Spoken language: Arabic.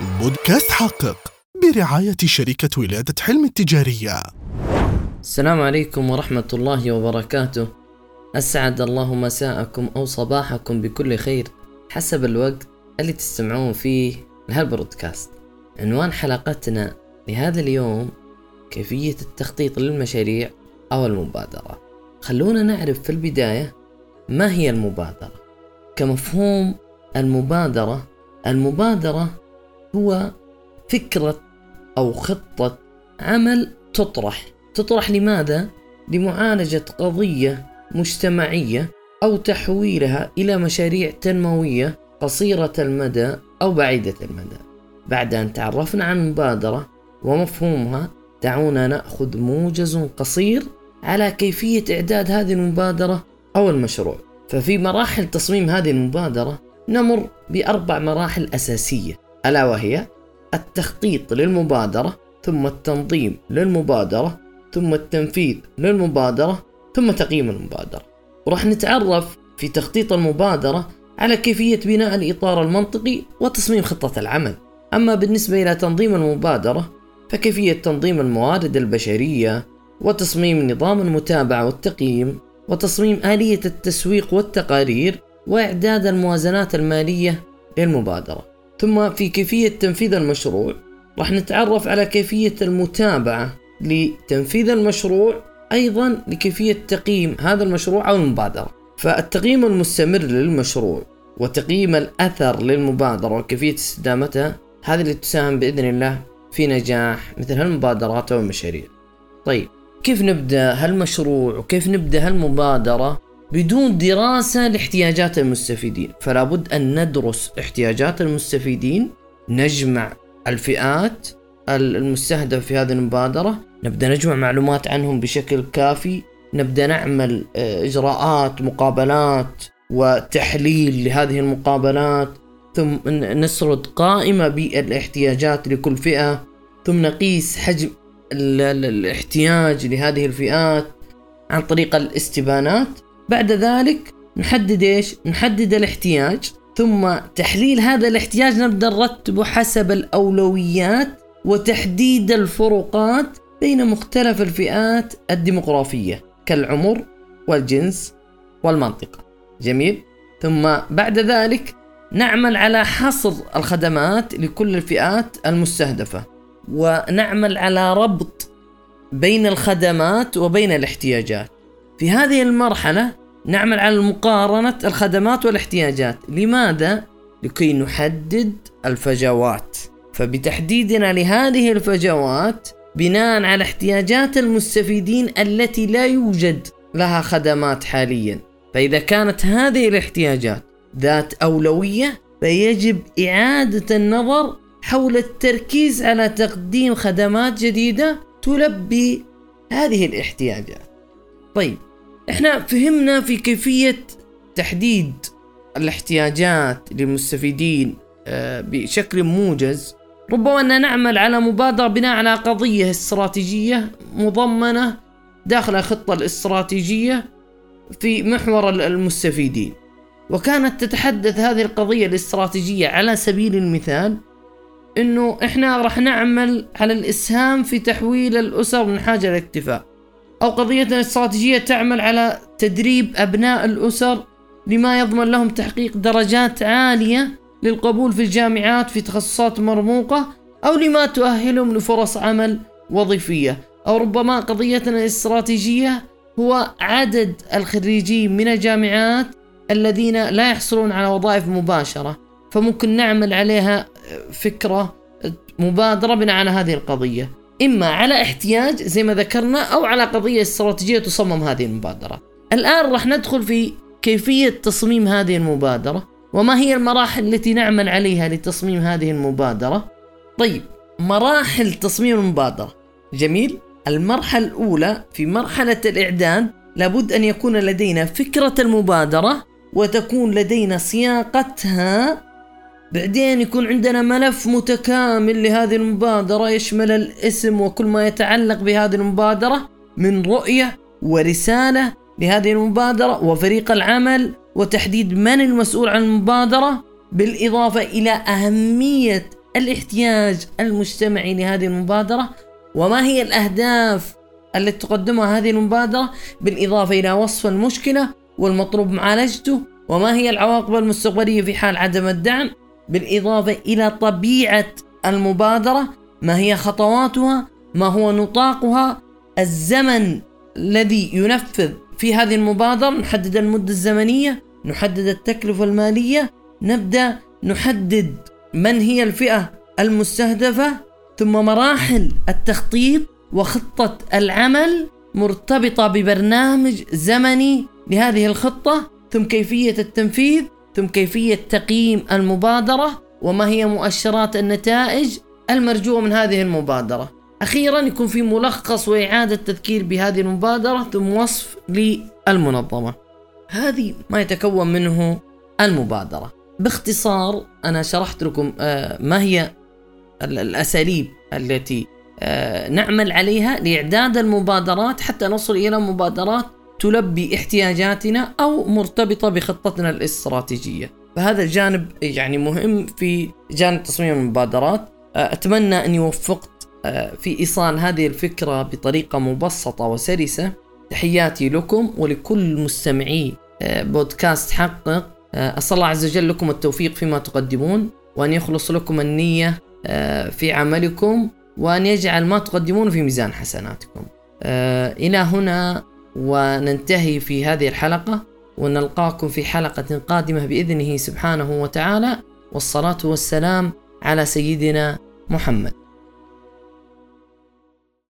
بودكاست حقق برعاية شركة ولادة حلم التجارية. السلام عليكم ورحمة الله وبركاته. أسعد الله مساءكم أو صباحكم بكل خير حسب الوقت اللي تستمعون فيه لهالبرودكاست عنوان حلقتنا لهذا اليوم كيفية التخطيط للمشاريع أو المبادرة. خلونا نعرف في البداية ما هي المبادرة. كمفهوم المبادرة المبادرة هو فكرة أو خطة عمل تطرح. تطرح لماذا؟ لمعالجة قضية مجتمعية أو تحويلها إلى مشاريع تنموية قصيرة المدى أو بعيدة المدى. بعد أن تعرفنا عن المبادرة ومفهومها دعونا نأخذ موجز قصير على كيفية إعداد هذه المبادرة أو المشروع. ففي مراحل تصميم هذه المبادرة نمر بأربع مراحل أساسية. ألا وهي التخطيط للمبادرة ثم التنظيم للمبادرة ثم التنفيذ للمبادرة ثم تقييم المبادرة. وراح نتعرف في تخطيط المبادرة على كيفية بناء الإطار المنطقي وتصميم خطة العمل. أما بالنسبة إلى تنظيم المبادرة فكيفية تنظيم الموارد البشرية وتصميم نظام المتابعة والتقييم وتصميم آلية التسويق والتقارير وإعداد الموازنات المالية للمبادرة. ثم في كيفية تنفيذ المشروع. راح نتعرف على كيفية المتابعة لتنفيذ المشروع أيضا لكيفية تقييم هذا المشروع أو المبادرة. فالتقييم المستمر للمشروع وتقييم الأثر للمبادرة وكيفية استدامتها هذه اللي تساهم بإذن الله في نجاح مثل هالمبادرات أو المشاريع. طيب كيف نبدأ هالمشروع وكيف نبدأ هالمبادرة؟ بدون دراسة لاحتياجات المستفيدين. فلا بد أن ندرس احتياجات المستفيدين نجمع الفئات المستهدفة في هذه المبادرة نبدأ نجمع معلومات عنهم بشكل كافي نبدأ نعمل آه، إجراءات مقابلات وتحليل لهذه المقابلات ثم نسرد قائمة بالاحتياجات لكل فئة ثم نقيس حجم الاحتياج لهذه الفئات عن طريق الاستبانات. بعد ذلك نحدد إيش؟ نحدد الاحتياج ثم تحليل هذا الاحتياج نبدأ نرتبه حسب الأولويات وتحديد الفروقات بين مختلف الفئات الديمغرافية كالعمر والجنس والمنطقة. جميل؟ ثم بعد ذلك نعمل على حصر الخدمات لكل الفئات المستهدفة ونعمل على ربط بين الخدمات وبين الاحتياجات. في هذه المرحلة نعمل على مقارنة الخدمات والاحتياجات. لماذا؟ لكي نحدد الفجوات. فبتحديدنا لهذه الفجوات بناء على احتياجات المستفيدين التي لا يوجد لها خدمات حاليا. فإذا كانت هذه الاحتياجات ذات أولوية فيجب إعادة النظر حول التركيز على تقديم خدمات جديدة تلبي هذه الاحتياجات. طيب إحنا فهمنا في كيفية تحديد الاحتياجات للمستفيدين آه، بشكل موجز. ربما أن نعمل على مبادرة بناء على قضية استراتيجية مضمنة داخل الخطة الاستراتيجية في محور المستفيدين. وكانت تتحدث هذه القضية الاستراتيجية على سبيل المثال إنه إحنا راح نعمل على الإسهام في تحويل الأسر من حاجة للاكتفاء أو قضية استراتيجية تعمل على تدريب أبناء الأسر لما يضمن لهم تحقيق درجات عالية للقبول في الجامعات في تخصصات مرموقة أو لما تؤهلهم لفرص عمل وظيفية. أو ربما قضيتنا الاستراتيجية هو عدد الخريجين من الجامعات الذين لا يحصلون على وظائف مباشرة فممكن نعمل عليها فكرة مبادرة بناء على هذه القضية. إما على احتياج زي ما ذكرنا أو على قضية استراتيجية تصمم هذه المبادرة. الآن راح ندخل في كيفية تصميم هذه المبادرة وما هي المراحل التي نعمل عليها لتصميم هذه المبادرة؟ طيب مراحل تصميم المبادرة. جميل. المرحلة الأولى في مرحلة الإعداد لابد أن يكون لدينا فكرة المبادرة وتكون لدينا صياغتها بعدين يكون عندنا ملف متكامل لهذه المبادرة يشمل الاسم وكل ما يتعلق بهذه المبادرة من رؤية ورسالة لهذه المبادرة وفريق العمل وتحديد من المسؤول عن المبادرة بالإضافة إلى أهمية الاحتياج المجتمعي لهذه المبادرة. وما هي الأهداف التي تقدمها هذه المبادرة؟ بالإضافة إلى وصف المشكلة والمطلوب معالجته. وما هي العواقب المستقبلية في حال عدم الدعم؟ بالإضافة إلى طبيعة المبادرة ما هي خطواتها؟ ما هو نطاقها؟ الزمن الذي ينفذ في هذه المبادرة نحدد المدة الزمنية نحدد التكلفة المالية نبدأ نحدد من هي الفئة المستهدفة ثم مراحل التخطيط وخطة العمل مرتبطة ببرنامج زمني لهذه الخطة ثم كيفية التنفيذ ثم كيفية تقييم المبادرة وما هي مؤشرات النتائج المرجوة من هذه المبادرة. أخيرا يكون في ملخص وإعادة تذكير بهذه المبادرة ثم وصف للمنظمة. هذه ما يتكون منه المبادرة. باختصار أنا شرحت لكم آه، ما هي الأساليب التي آه، نعمل عليها لإعداد المبادرات حتى نصل إلى مبادرات تلبي احتياجاتنا أو مرتبطة بخطتنا الاستراتيجية. فهذا الجانب يعني مهم في جانب تصميم المبادرات. آه، أتمنى أني وفقت في إيصال هذه الفكرة بطريقة مبسطة وسلسة. تحياتي لكم ولكل مستمعي بودكاست حقق. أسأل الله عز وجل لكم التوفيق فيما تقدمون وأن يخلص لكم النية آه، في عملكم وأن يجعل ما تقدمون في ميزان حسناتكم. إلى هنا. وننتهي في هذه الحلقة ونلقاكم في حلقة قادمة بإذنه سبحانه وتعالى. والصلاة والسلام على سيدنا محمد.